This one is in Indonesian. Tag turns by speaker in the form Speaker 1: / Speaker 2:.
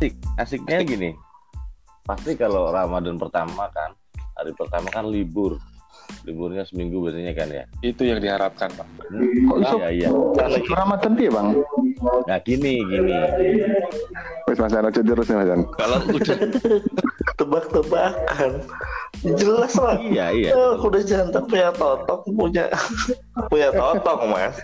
Speaker 1: asik asiknya gini pasti kalau Ramadan pertama kan hari pertama kan libur liburnya seminggu biasanya kan ya
Speaker 2: Itu yang diharapkan, Pak. Hmm.
Speaker 3: Kok iso?
Speaker 1: iya iya
Speaker 3: Ramadhan Ramadan dia Bang?
Speaker 1: nah gini gini
Speaker 3: wes Mas Jan terus nih Mas
Speaker 2: Kalau udah
Speaker 4: Tebak-tebakan. Jelas lah.
Speaker 1: iya iya
Speaker 4: Kuda udah jantan punya totok punya punya totok mas